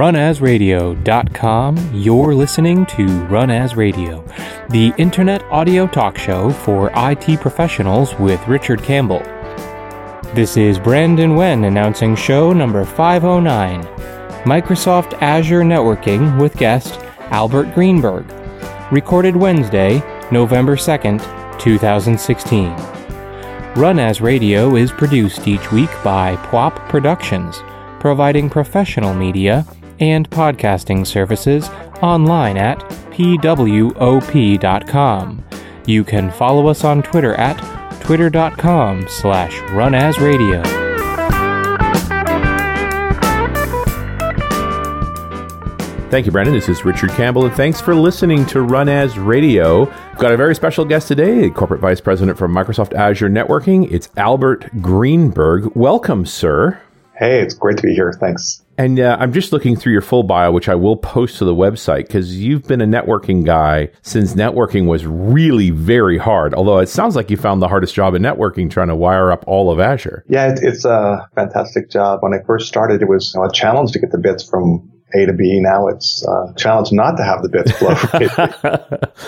Runasradio.com, you're listening to Run As Radio, the internet audio talk show for IT professionals with Richard Campbell. This is Brendan Wen announcing show number 509 Microsoft Azure Networking with guest Albert Greenberg. Recorded Wednesday, November 2nd, 2016. Run As Radio is produced each week by PWOP Productions providing professional media and podcasting services online at pwop.com. You can follow us on Twitter at twitter.com slash runasradio. Thank you, Brendan. This is Richard Campbell, and thanks for listening to Run As Radio. We've got a very special guest today, Corporate Vice President for Microsoft Azure Networking. It's Albert Greenberg. Welcome, sir. Hey, it's great to be here. Thanks. And uh, I'm just looking through your full bio, which I will post to the website because you've been a networking guy since networking was really very hard. Although it sounds like you found the hardest job in networking trying to wire up all of Azure. Yeah, it's a fantastic job. When I first started, it was a challenge to get the bits from a to B. Now it's a challenge not to have the bits flow.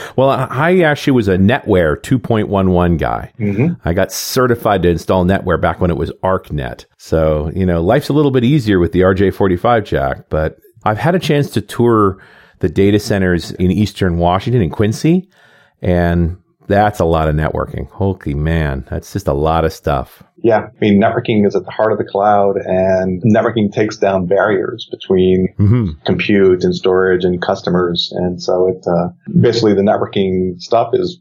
well, I actually was a NetWare 2.11 guy. Mm-hmm. I got certified to install NetWare back when it was ArcNet. So, you know, life's a little bit easier with the RJ45 jack, but I've had a chance to tour the data centers in Eastern Washington in Quincy, and that's a lot of networking. Holy man, that's just a lot of stuff. Yeah, I mean, networking is at the heart of the cloud, and networking takes down barriers between mm-hmm. compute and storage and customers. And so it uh, basically the networking stuff is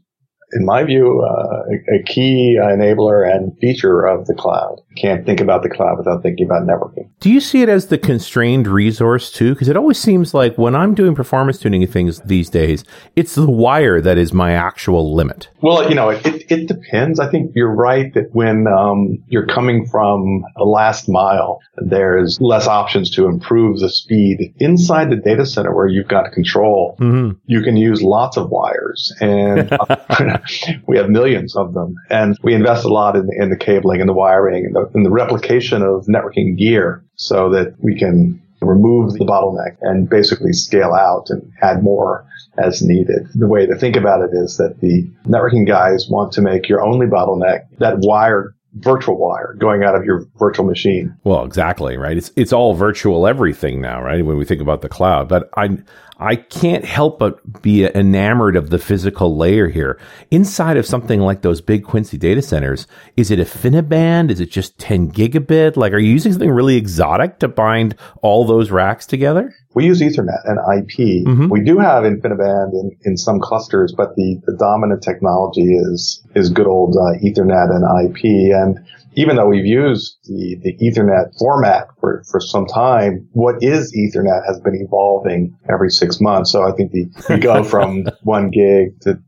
in my view, uh, a, a, key enabler and feature of the cloud. Can't think about the cloud without thinking about networking. Do you see it as the constrained resource too? Because it always seems like when I'm doing performance tuning things these days, it's the wire that is my actual limit. Well, you know, it, it, it depends. I think you're right that when um, you're coming from the last mile, there's less options to improve the speed. Inside the data center where you've got control, mm-hmm. you can use lots of wires and we have millions of them. And we invest a lot in, in the cabling and the wiring and the, and the replication of networking gear so that we can remove the bottleneck and basically scale out and add more as needed. The way to think about it is that the networking guys want to make your only bottleneck that wire virtual wire going out of your virtual machine. Well, exactly, right? It's it's all virtual everything now, right? When we think about the cloud. But I I can't help but be enamored of the physical layer here. Inside of something like those big Quincy data centers, is it InfiniBand? Is it just 10 gigabit? Like, are you using something really exotic to bind all those racks together? We use Ethernet and IP. Mm-hmm. We do have InfiniBand in, in some clusters, but the, the dominant technology is, is good old uh, Ethernet and IP. And even though we've used the, the Ethernet format for, for some time, what is Ethernet has been evolving every six months. So I think the, we go from one gig to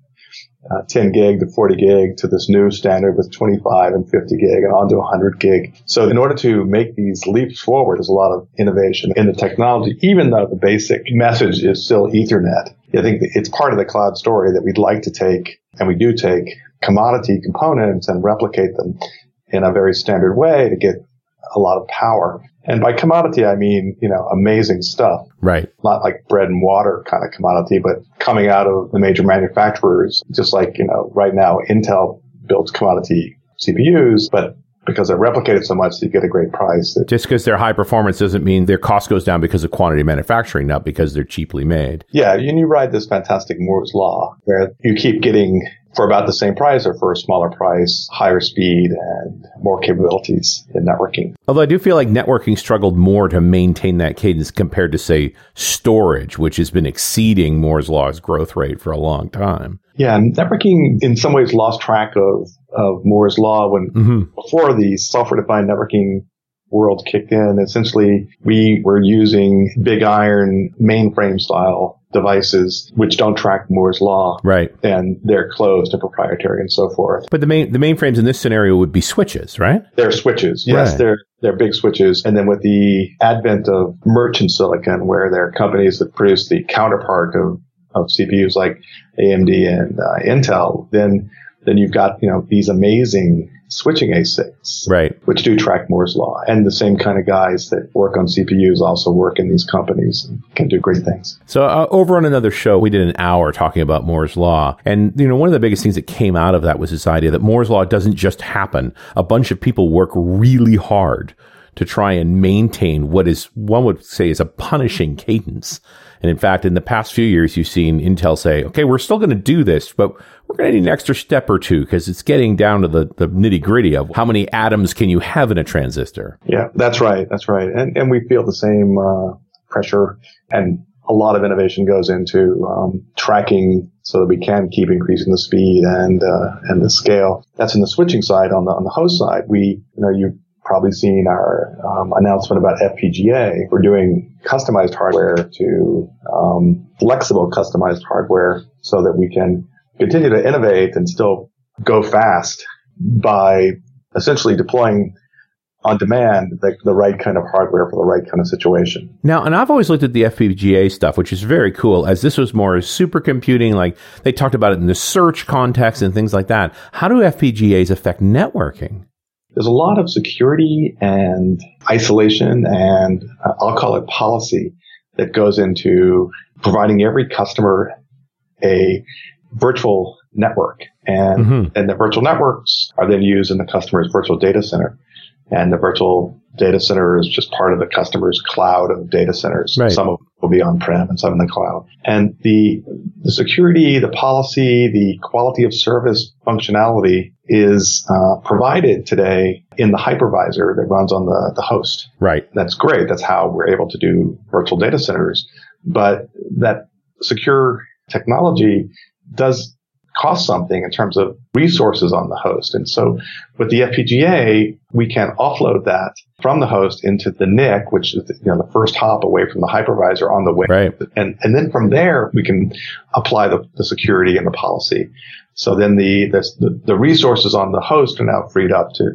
uh, 10 gig to 40 gig to this new standard with 25 and 50 gig and on to 100 gig. So in order to make these leaps forward, there's a lot of innovation in the technology, even though the basic message is still Ethernet. I think it's part of the cloud story that we'd like to take, and we do take commodity components and replicate them in a very standard way to get a lot of power. And by commodity, I mean, you know, amazing stuff. Right. Not like bread and water kind of commodity, but coming out of the major manufacturers, just like, you know, right now Intel builds commodity CPUs, but because they're replicated so much, you get a great price. Just because they're high performance doesn't mean their cost goes down because of quantity manufacturing, not because they're cheaply made. Yeah, and you ride this fantastic Moore's law where you keep getting for about the same price or for a smaller price, higher speed and more capabilities in networking. Although I do feel like networking struggled more to maintain that cadence compared to say storage, which has been exceeding Moore's law's growth rate for a long time. Yeah, networking in some ways lost track of, of Moore's law when mm-hmm. before the software defined networking world kicked in. Essentially, we were using big iron mainframe style devices which don't track Moore's law. Right. And they're closed and proprietary and so forth. But the main the mainframes in this scenario would be switches, right? They're switches. Yes, right. they're they're big switches. And then with the advent of merchant silicon, where there are companies that produce the counterpart of, of CPUs like AMD and uh, Intel, then then you've got, you know, these amazing switching ASICs, right, which do track Moore's law, and the same kind of guys that work on CPUs also work in these companies and can do great things. So uh, over on another show, we did an hour talking about Moore's law, and you know one of the biggest things that came out of that was this idea that Moore's law doesn't just happen. A bunch of people work really hard to try and maintain what is one would say is a punishing cadence. And in fact, in the past few years, you've seen Intel say, okay, we're still going to do this, but we're going to need an extra step or two because it's getting down to the, the nitty gritty of how many atoms can you have in a transistor. Yeah, that's right. That's right. And, and we feel the same uh, pressure and a lot of innovation goes into um, tracking so that we can keep increasing the speed and uh, and the scale. That's in the switching side. On the on the host side, we you know you probably seen our um, announcement about FPGA. We're doing customized hardware to um, flexible customized hardware so that we can continue to innovate and still go fast by essentially deploying on demand the, the right kind of hardware for the right kind of situation. Now, and I've always looked at the FPGA stuff, which is very cool, as this was more supercomputing. Like they talked about it in the search context and things like that. How do FPGAs affect networking? There's a lot of security and isolation and uh, I'll call it policy that goes into providing every customer a virtual network. And, mm-hmm. and the virtual networks are then used in the customer's virtual data center. And the virtual data center is just part of the customer's cloud of data centers. Right. Some will be on-prem and some in the cloud. And the, the security, the policy, the quality of service functionality is uh, provided today in the hypervisor that runs on the, the host. Right. That's great. That's how we're able to do virtual data centers. But that secure technology does cost something in terms of resources on the host. And so with the FPGA, we can offload that from the host into the NIC, which is you know, the first hop away from the hypervisor on the way. Right. And, and then from there, we can apply the, the security and the policy. So then the, the, the resources on the host are now freed up to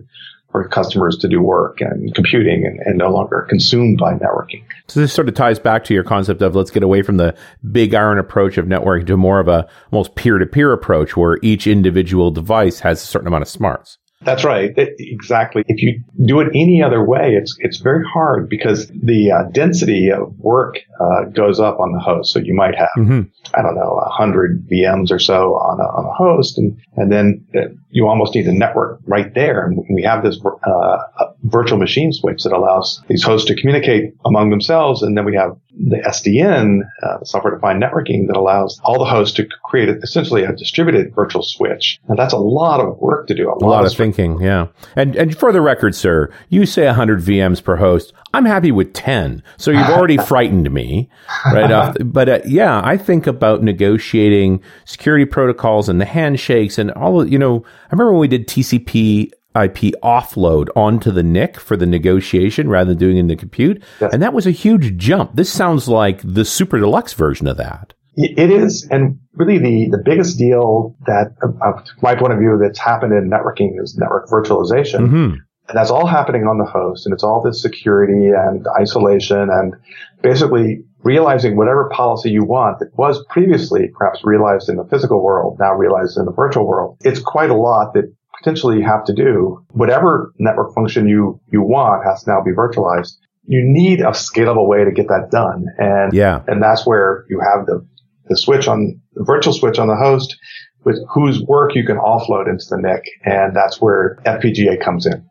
for customers to do work and computing and, and, no longer consumed by networking. So this sort of ties back to your concept of let's get away from the big iron approach of networking to more of a almost peer to peer approach where each individual device has a certain amount of smarts. That's right. It, exactly. If you do it any other way, it's it's very hard because the uh, density of work uh, goes up on the host. So you might have, mm-hmm. I don't know, a hundred VMs or so on a, on a host, and and then uh, you almost need a network right there. And we have this uh, virtual machine switch that allows these hosts to communicate among themselves, and then we have the SDN, uh, software defined networking, that allows all the hosts to create essentially a distributed virtual switch. And that's a lot of work to do. A, a lot, lot, of thinking, yeah. And and for the record, sir, you say 100 VMs per host. I'm happy with 10. So you've already frightened me right off. But uh, yeah, I think about negotiating security protocols and the handshakes and all of, you know, I remember when we did TCP IP offload onto the NIC for the negotiation rather than doing it in the compute. Yes. And that was a huge jump. This sounds like the super deluxe version of that. It is. And really the, the biggest deal that, uh, my point of view, that's happened in networking is network virtualization. Mm-hmm. And that's all happening on the host and it's all this security and isolation and basically realizing whatever policy you want that was previously perhaps realized in the physical world, now realized in the virtual world. It's quite a lot that potentially you have to do. Whatever network function you, you want has to now be virtualized. You need a scalable way to get that done. And, yeah. and that's where you have the, the switch on the virtual switch on the host with whose work you can offload into the NIC. And that's where FPGA comes in.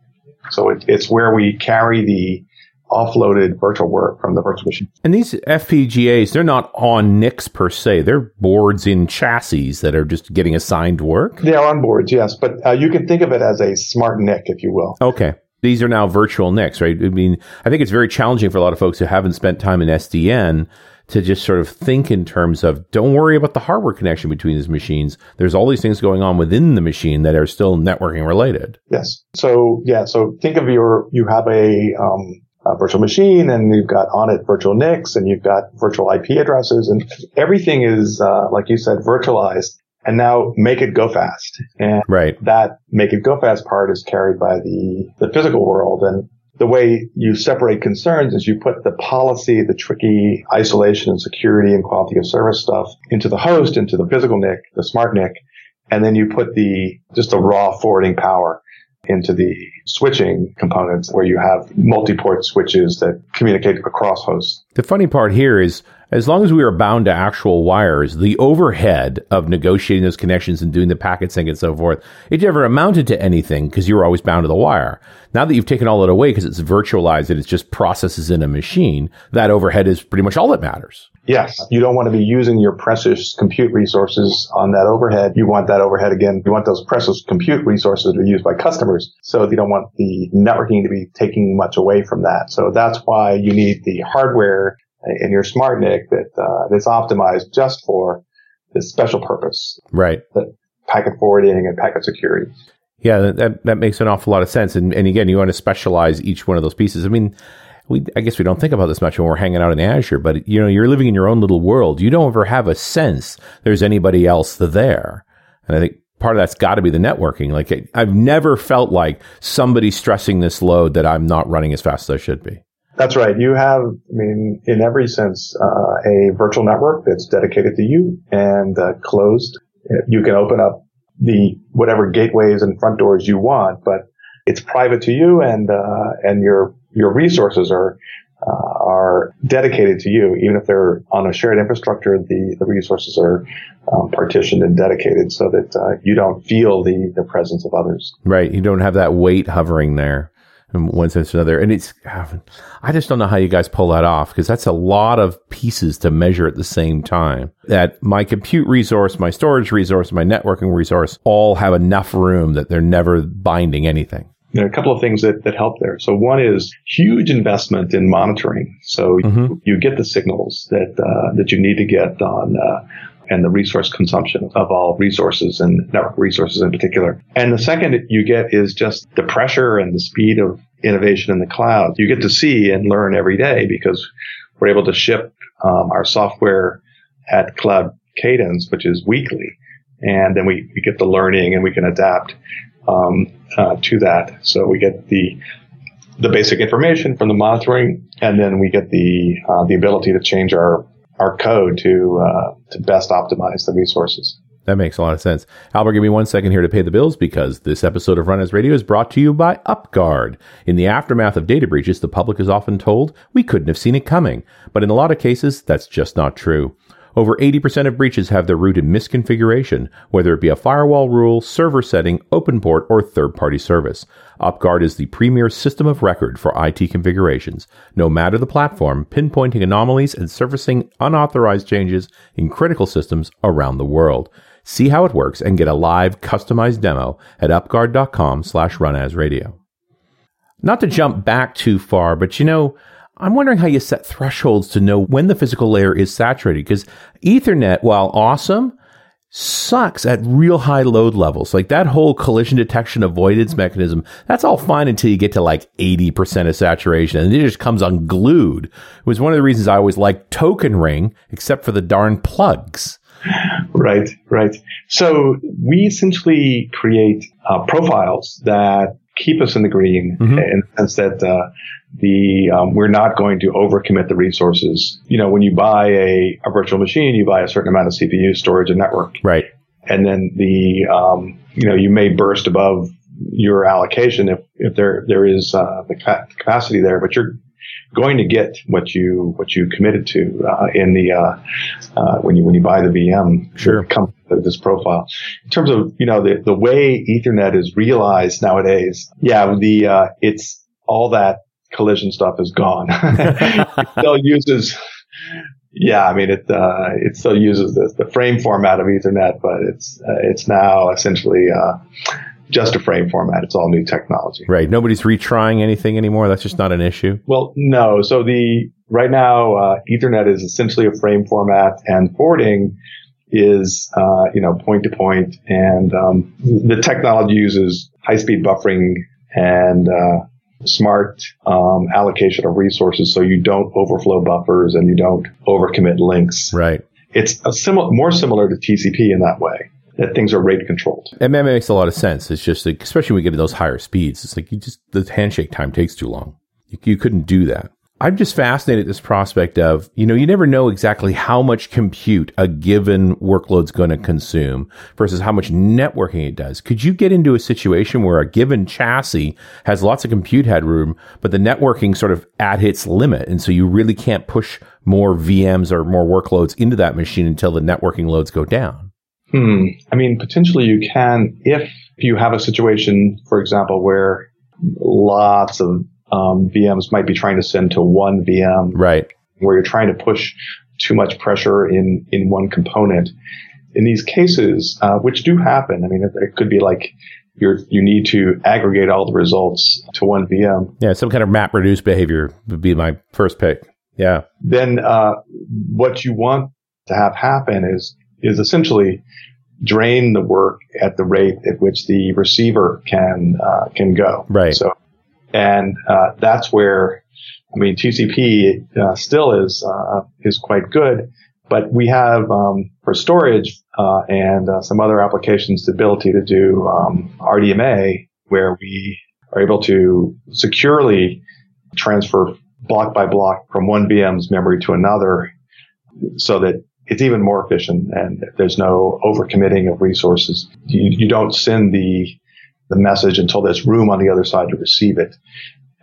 So it, it's where we carry the offloaded virtual work from the virtual machine. And these FPGAs, they're not on NICs per se. They're boards in chassis that are just getting assigned work. They are on boards, yes. But uh, you can think of it as a smart NIC, if you will. Okay. These are now virtual NICs, right? I mean, I think it's very challenging for a lot of folks who haven't spent time in SDN to just sort of think in terms of don't worry about the hardware connection between these machines. There's all these things going on within the machine that are still networking related. Yes. So yeah. So think of your you have a um, a virtual machine and you've got on it virtual NICs and you've got virtual IP addresses and everything is, uh, like you said, virtualized and now make it go fast. And right. that make it go fast part is carried by the, the physical world. And the way you separate concerns is you put the policy, the tricky isolation and security and quality of service stuff into the host, into the physical NIC, the smart NIC, and then you put the just the raw forwarding power into the switching components where you have multi-port switches that communicate across hosts. The funny part here is as long as we are bound to actual wires, the overhead of negotiating those connections and doing the packet sync and so forth, it never amounted to anything because you were always bound to the wire. Now that you've taken all that away because it's virtualized and it's just processes in a machine, that overhead is pretty much all that matters. Yes. You don't want to be using your precious compute resources on that overhead. You want that overhead again. You want those precious compute resources to be used by customers. So you don't want the networking to be taking much away from that. So that's why you need the hardware in your smart NIC that uh, that's optimized just for this special purpose. Right. The packet forwarding and packet security. Yeah, that that makes an awful lot of sense. And and again, you want to specialize each one of those pieces. I mean, we I guess we don't think about this much when we're hanging out in Azure, but you know, you're living in your own little world. You don't ever have a sense there's anybody else there. And I think part of that's got to be the networking. Like I've never felt like somebody stressing this load that I'm not running as fast as I should be. That's right. You have, I mean, in every sense, uh, a virtual network that's dedicated to you and uh, closed. You can open up the whatever gateways and front doors you want, but it's private to you, and uh, and your your resources are uh, are dedicated to you. Even if they're on a shared infrastructure, the the resources are um, partitioned and dedicated so that uh, you don't feel the the presence of others. Right. You don't have that weight hovering there in one sense or another. And it's, I just don't know how you guys pull that off because that's a lot of pieces to measure at the same time. That my compute resource, my storage resource, my networking resource all have enough room that they're never binding anything. There are a couple of things that, that help there. So one is huge investment in monitoring. So mm-hmm. you, you, get the signals that uh, that you need to get on uh, and the resource consumption of all resources and network resources in particular. And the second you get is just the pressure and the speed of innovation in the cloud. You get to see and learn every day because we're able to ship um, our software at cloud cadence, which is weekly. And then we, we get the learning and we can adapt um, uh, to that. So we get the the basic information from the monitoring, and then we get the uh, the ability to change our our code to uh, to best optimize the resources. That makes a lot of sense. Albert, give me one second here to pay the bills because this episode of Run As Radio is brought to you by UpGuard. In the aftermath of data breaches, the public is often told we couldn't have seen it coming, but in a lot of cases, that's just not true. Over 80% of breaches have their root in misconfiguration, whether it be a firewall rule, server setting, open port, or third party service. UpGuard is the premier system of record for IT configurations, no matter the platform, pinpointing anomalies and surfacing unauthorized changes in critical systems around the world. See how it works and get a live customized demo at upguard.com slash runasradio. Not to jump back too far, but you know, I'm wondering how you set thresholds to know when the physical layer is saturated because Ethernet, while awesome, sucks at real high load levels. Like that whole collision detection avoidance mechanism, that's all fine until you get to like 80% of saturation and it just comes unglued. It was one of the reasons I always liked Token Ring, except for the darn plugs. Right, right. So we essentially create uh, profiles that keep us in the green mm-hmm. in the sense that uh, the um, we're not going to overcommit the resources. You know, when you buy a, a virtual machine, you buy a certain amount of CPU, storage, and network. Right. And then the um, you know you may burst above your allocation if if there there is uh, the capacity there, but you're going to get what you what you committed to uh, in the uh, uh, when you when you buy the VM. Sure. Come this profile. In terms of you know the the way Ethernet is realized nowadays, yeah, the uh, it's all that collision stuff is gone. it still uses, yeah, I mean, it, uh, it still uses the, the frame format of Ethernet, but it's, uh, it's now essentially, uh, just a frame format. It's all new technology. Right. Nobody's retrying anything anymore. That's just not an issue. Well, no. So the, right now, uh, Ethernet is essentially a frame format and forwarding is, uh, you know, point to point and, um, the technology uses high speed buffering and, uh, smart um, allocation of resources so you don't overflow buffers and you don't overcommit links. Right. It's a similar, more similar to TCP in that way that things are rate controlled. And that makes a lot of sense. It's just like, especially when we get to those higher speeds, it's like you just, the handshake time takes too long. You, you couldn't do that. I'm just fascinated at this prospect of, you know, you never know exactly how much compute a given workload's going to consume versus how much networking it does. Could you get into a situation where a given chassis has lots of compute headroom, but the networking sort of at its limit? And so you really can't push more VMs or more workloads into that machine until the networking loads go down? Hmm. I mean, potentially you can if you have a situation, for example, where lots of um, VMs might be trying to send to one VM. Right. Where you're trying to push too much pressure in, in one component. In these cases, uh, which do happen, I mean, it, it could be like you're, you need to aggregate all the results to one VM. Yeah, some kind of map reduce behavior would be my first pick. Yeah. Then uh, what you want to have happen is is essentially drain the work at the rate at which the receiver can uh, can go. Right. So and uh, that's where, I mean, TCP uh, still is uh, is quite good, but we have um, for storage uh, and uh, some other applications the ability to do um, RDMA, where we are able to securely transfer block by block from one VM's memory to another, so that it's even more efficient and there's no overcommitting of resources. You, you don't send the the message until there's room on the other side to receive it.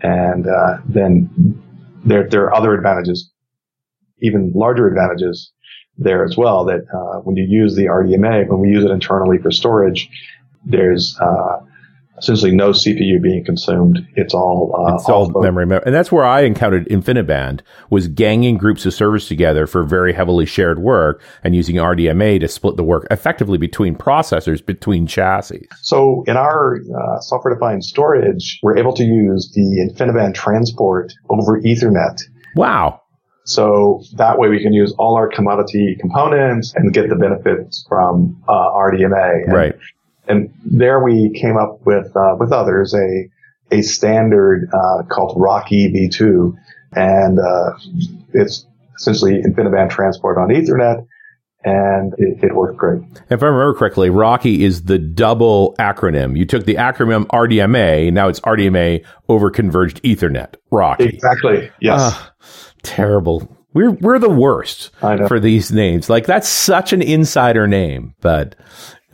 And uh, then there there are other advantages, even larger advantages there as well. That uh, when you use the RDMA, when we use it internally for storage, there's uh, essentially no CPU being consumed. It's all uh, it's all memory, and that's where I encountered InfiniBand was ganging groups of servers together for very heavily shared work and using RDMA to split the work effectively between processors between chassis. So in our uh, software-defined storage, we're able to use the InfiniBand transport over Ethernet. Wow. So that way we can use all our commodity components and get the benefits from uh, RDMA. And right and there we came up with uh, with others a a standard uh, called RoCE v2, and uh, it's essentially InfiniBand transport on Ethernet. And it, it, worked great. If I remember correctly, RoCE is the double acronym. You took the acronym RDMA, now it's RDMA over converged Ethernet. RoCE. Exactly. Yes. Uh, terrible. We're we're the worst for these names. Like that's such an insider name, but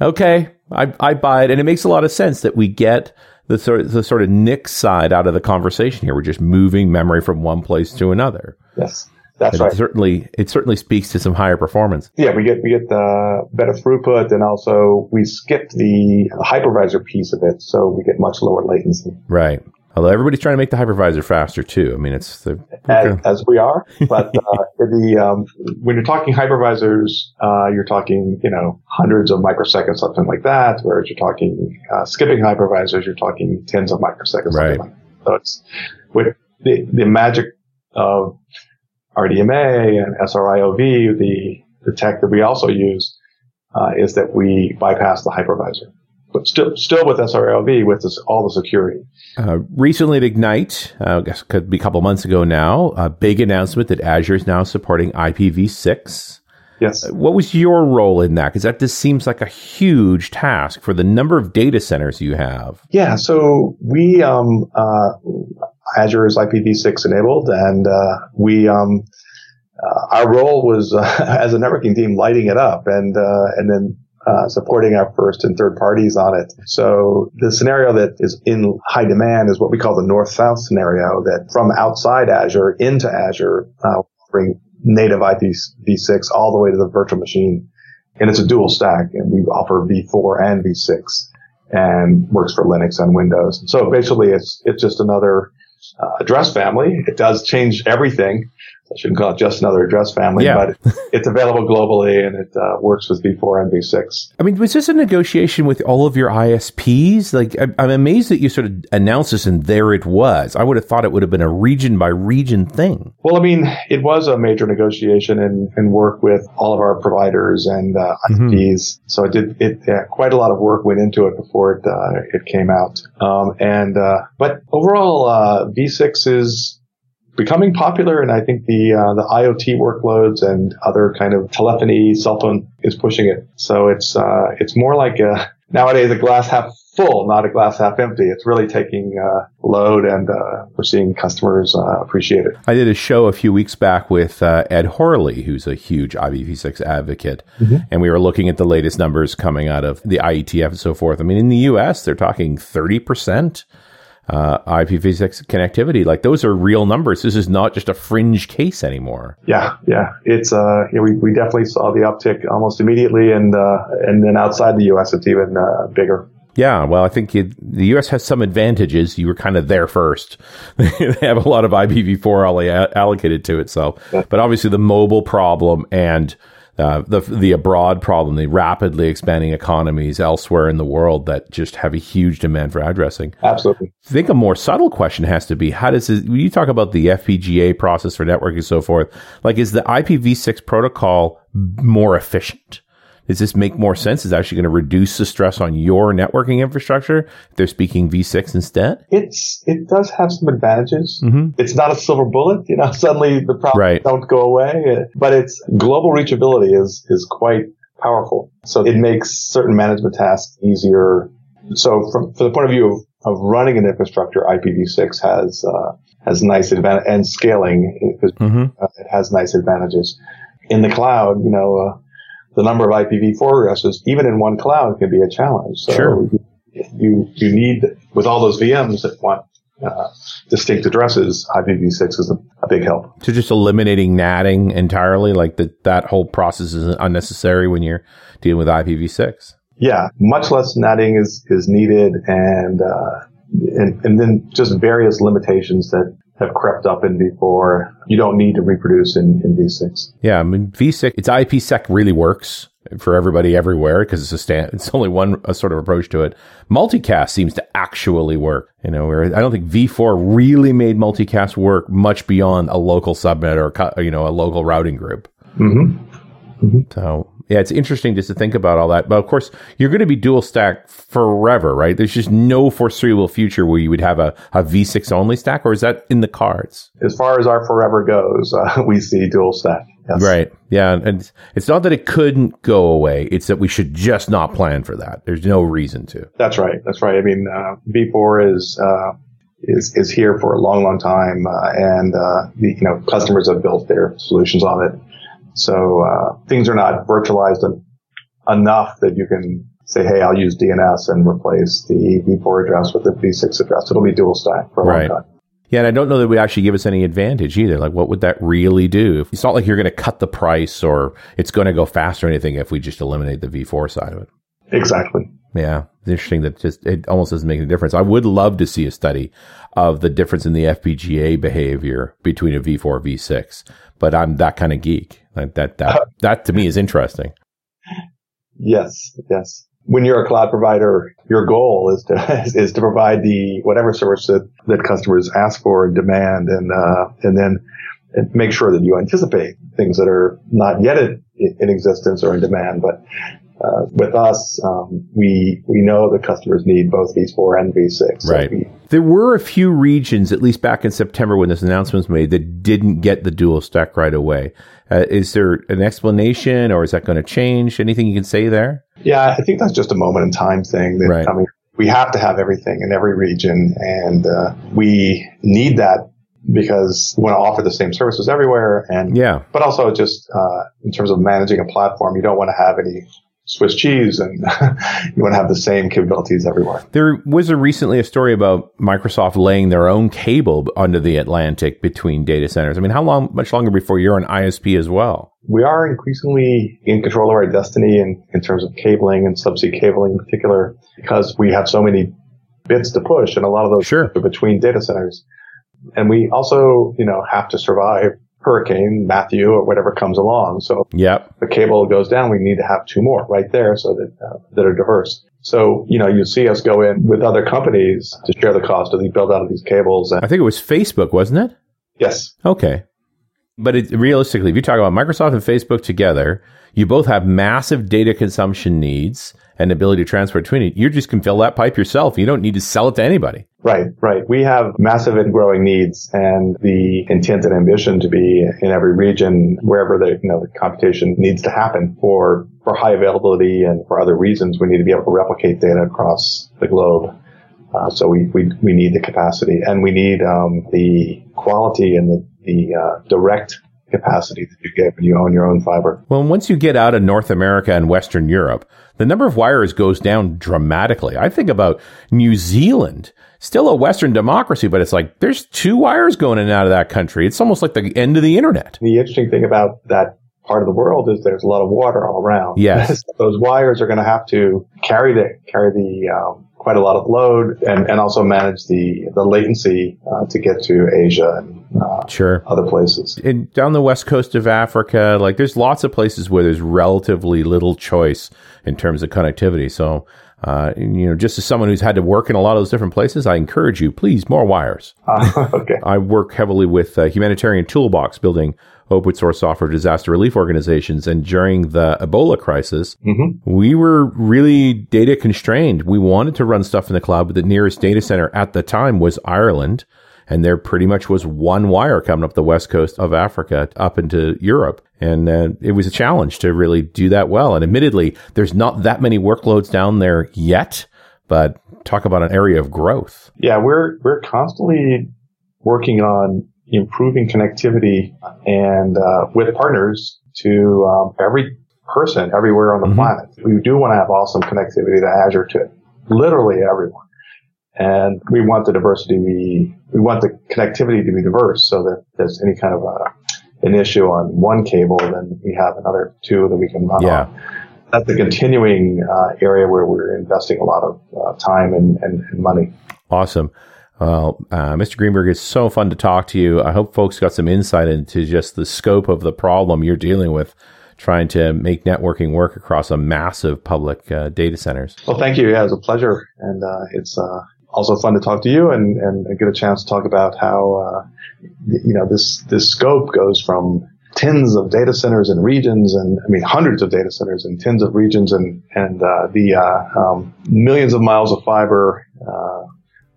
okay, I, I buy it, and it makes a lot of sense that we get the sort of, the sort of NIC side out of the conversation here. We're just moving memory from one place to another. Yes, that's and right. It certainly, it certainly speaks to some higher performance. Yeah, we get we get the better throughput, and also we skip the hypervisor piece of it, so we get much lower latency. Right. Although everybody's trying to make the hypervisor faster too. I mean, it's the, as, as, we are, but uh, the um, when you're talking hypervisors, uh, you're talking you know hundreds of microseconds, something like that. Whereas you're talking uh, skipping hypervisors, you're talking tens of microseconds. Right. Like so it's with the the magic of RDMA and SRIOV, the the tech that we also use uh, is that we bypass the hypervisor but still, still with SRIOV with this, all the security. Uh, recently at Ignite, uh, I guess it could be a couple months ago now, a big announcement that Azure is now supporting IPv6. Yes. Uh, what was your role in that? Because that just seems like a huge task for the number of data centers you have. Yeah. So we, um, uh, Azure is IPv6 enabled, and uh, we, um, uh, our role was as a networking team lighting it up, and and then uh, supporting our first and third parties on it. So the scenario that is in high demand is what we call the north-south scenario that from outside Azure into Azure, uh, bring native IPv6 all the way to the virtual machine. And it's a dual stack and we offer v4 and v6 and works for Linux and Windows. So basically it's, it's just another uh, address family. It does change everything. I shouldn't call it just another address family, yeah. but it's available globally and it uh, works with v4 and v6. I mean, was this a negotiation with all of your ISPs? Like, I'm amazed that you sort of announced this and there it was. I would have thought it would have been a region by region thing. Well, I mean, it was a major negotiation and, and work with all of our providers and uh, ISPs. Mm-hmm. So it did, it, yeah, quite a lot of work went into it before it, uh, it came out. Um, and, uh, but overall, uh, v6 is, becoming popular, and I think the uh, the IoT workloads and other kind of telephony, cell phone is pushing it. So it's uh, it's more like a, nowadays a glass half full, not a glass half empty. It's really taking uh, load, and uh, we're seeing customers uh, appreciate it. I did a show a few weeks back with uh, Ed Horley, who's a huge IPv6 advocate, mm-hmm. and we were looking at the latest numbers coming out of the IETF and so forth. I mean, in the U.S., they're talking thirty percent. Uh, IPv6 connectivity, like those are real numbers. This is not just a fringe case anymore. Yeah, yeah, it's uh, yeah, we, we definitely saw the uptick almost immediately, and uh, and then outside the U.S. it's even uh, bigger. Yeah, well, I think it, the U.S. has some advantages. You were kind of there first. they have a lot of IPv4 allocated to it. So, but obviously the mobile problem and uh, the the abroad problem, the rapidly expanding economies elsewhere in the world that just have a huge demand for addressing. Absolutely. I think a more subtle question has to be: How does this, when you talk about the FPGA process for networking and so forth? Like, is the IPv6 protocol more efficient? Does this make more sense? Is actually going to reduce the stress on your networking infrastructure if they're speaking V6 instead? It's it does have some advantages. Mm-hmm. It's not a silver bullet. You know, suddenly the problems right. don't go away. But it's global reachability is is quite powerful. So it makes certain management tasks easier. So from, from the point of view of, of running an infrastructure, IPv6 has uh, has nice advantage and scaling. Mm-hmm. Uh, it has nice advantages. In the cloud, you know. The number of IPv4 addresses, even in one cloud, can be a challenge. So sure. you you need with all those VMs that want uh, distinct addresses, IPv6 is a, a, big help. So just eliminating natting entirely, like that that whole process is unnecessary when you're dealing with IPv6. Yeah, much less natting is is needed, and uh, and, and then just various limitations that have crept up in V4. You don't need to reproduce in, in V6. Yeah, I mean V6, its IPsec really works for everybody everywhere because it's a stand, it's only one a sort of approach to it. Multicast seems to actually work. You know, where I don't think V4 really made multicast work much beyond a local subnet or you know a local routing group. Mm-hmm. Mm-hmm. So yeah, it's interesting just to think about all that. But of course, you're going to be dual stack forever, right? There's just no foreseeable future where you would have a, a V6 only stack, or is that in the cards? As far as our forever goes, uh, we see dual stack. Yes. Right. Yeah. And it's not that it couldn't go away. It's that we should just not plan for that. There's no reason to. That's right. That's right. I mean, uh, V4 is, uh, is, is here for a long, long time. Uh, and, uh, the, you know, customers have built their solutions on it. So uh, things are not virtualized en- enough that you can say, hey, I'll use DNS and replace the V4 address with the V6 address. It'll be dual stack for a right. long time. Yeah, and I don't know that would actually give us any advantage either. Like, what would that really do? It's not like you're going to cut the price or it's going to go faster or anything if we just eliminate the V4 side of it. Exactly. Yeah, it's interesting that just it almost doesn't make a difference. I would love to see a study of the difference in the FPGA behavior between a V4 V6, but I'm that kind of geek. Like that that that to me is interesting. Yes, yes. When you're a cloud provider, your goal is to is to provide the whatever service that, that customers ask for and demand, and uh, and then make sure that you anticipate things that are not yet in, in existence or in demand, but uh, with us, um, we we know the customers need both V4 and V6. So right. We, there were a few regions, at least back in September when this announcement was made, that didn't get the dual stack right away. Uh, is there an explanation, or is that going to change? Anything you can say there? Yeah, I think that's just a moment in time thing. That, right. I mean, we have to have everything in every region, and uh, we need that because we want to offer the same services everywhere. And yeah, but also just uh, in terms of managing a platform, you don't want to have any Swiss cheese and you want to have the same capabilities everywhere. There was a recently a story about Microsoft laying their own cable under the Atlantic between data centers. I mean, how long, much longer before you're an ISP as well? We are increasingly in control of our destiny in, in terms of cabling and subsea cabling in particular, because we have so many bits to push and a lot of those sure. are between data centers. And we also, you know, have to survive hurricane, Matthew, or whatever comes along. So yep. the cable goes down, we need to have two more right there so that, uh, that are diverse. So, you know, you see us go in with other companies to share the cost of the build out of these cables. And I think it was Facebook, wasn't it? Yes. Okay. But it, realistically, if you talk about Microsoft and Facebook together, you both have massive data consumption needs and ability to transfer between it. You just can fill that pipe yourself. You don't need to sell it to anybody. Right, right. We have massive and growing needs and the intent and ambition to be in every region, wherever the, you know, the computation needs to happen for, for high availability and for other reasons. We need to be able to replicate data across the globe. Uh, so we, we, we need the capacity and we need, um, the quality and the, the, uh, direct capacity that you get when you own your own fiber. Well, once you get out of North America and Western Europe, the number of wires goes down dramatically. I think about New Zealand, still a Western democracy, but it's like there's two wires going in and out of that country. It's almost like the end of the internet. The interesting thing about that part of the world is there's a lot of water all around. Yes. Those wires are going to have to carry the, carry the, um, quite a lot of load and, and also manage the, the latency uh, to get to Asia and uh, sure. other places. And down the west coast of Africa, like there's lots of places where there's relatively little choice in terms of connectivity. So, uh, you know, just as someone who's had to work in a lot of those different places, I encourage you, please, more wires. Uh, okay. I work heavily with uh, Humanitarian Toolbox, building open source software disaster relief organizations. And during the Ebola crisis, mm-hmm. we were really data constrained. We wanted to run stuff in the cloud, but the nearest data center at the time was Ireland. And there pretty much was one wire coming up the west coast of Africa up into Europe. And uh, it was a challenge to really do that well. And admittedly, there's not that many workloads down there yet, but talk about an area of growth. Yeah, we're, we're constantly working on improving connectivity and uh, with partners to um, every person everywhere on the mm-hmm. planet. We do want to have awesome connectivity to Azure to literally everyone. And we want the diversity to be, we want the connectivity to be diverse so that there's any kind of a, an issue on one cable, then we have another two that we can run yeah. on. That's a continuing uh, area where we're investing a lot of uh, time and, and, and money. Awesome. Well, uh, Mr. Greenberg, it's so fun to talk to you. I hope folks got some insight into just the scope of the problem you're dealing with, trying to make networking work across a massive public uh, data centers. Well, thank you. Yeah, it was a pleasure, and uh, it's uh, also fun to talk to you and, and get a chance to talk about how uh, you know this this scope goes from tens of data centers and regions, and I mean hundreds of data centers and tens of regions, and and uh, the um, millions of miles of fiber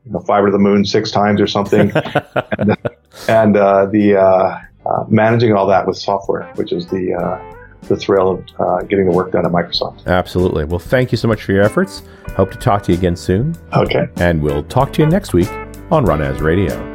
you know, fiber to the moon six times or something, and, and uh, the uh, uh, managing all that with software, which is the uh, the thrill of uh, getting the work done at Microsoft. Absolutely. Well, thank you so much for your efforts. Hope to talk to you again soon. Okay. And we'll talk to you next week on Run As Radio.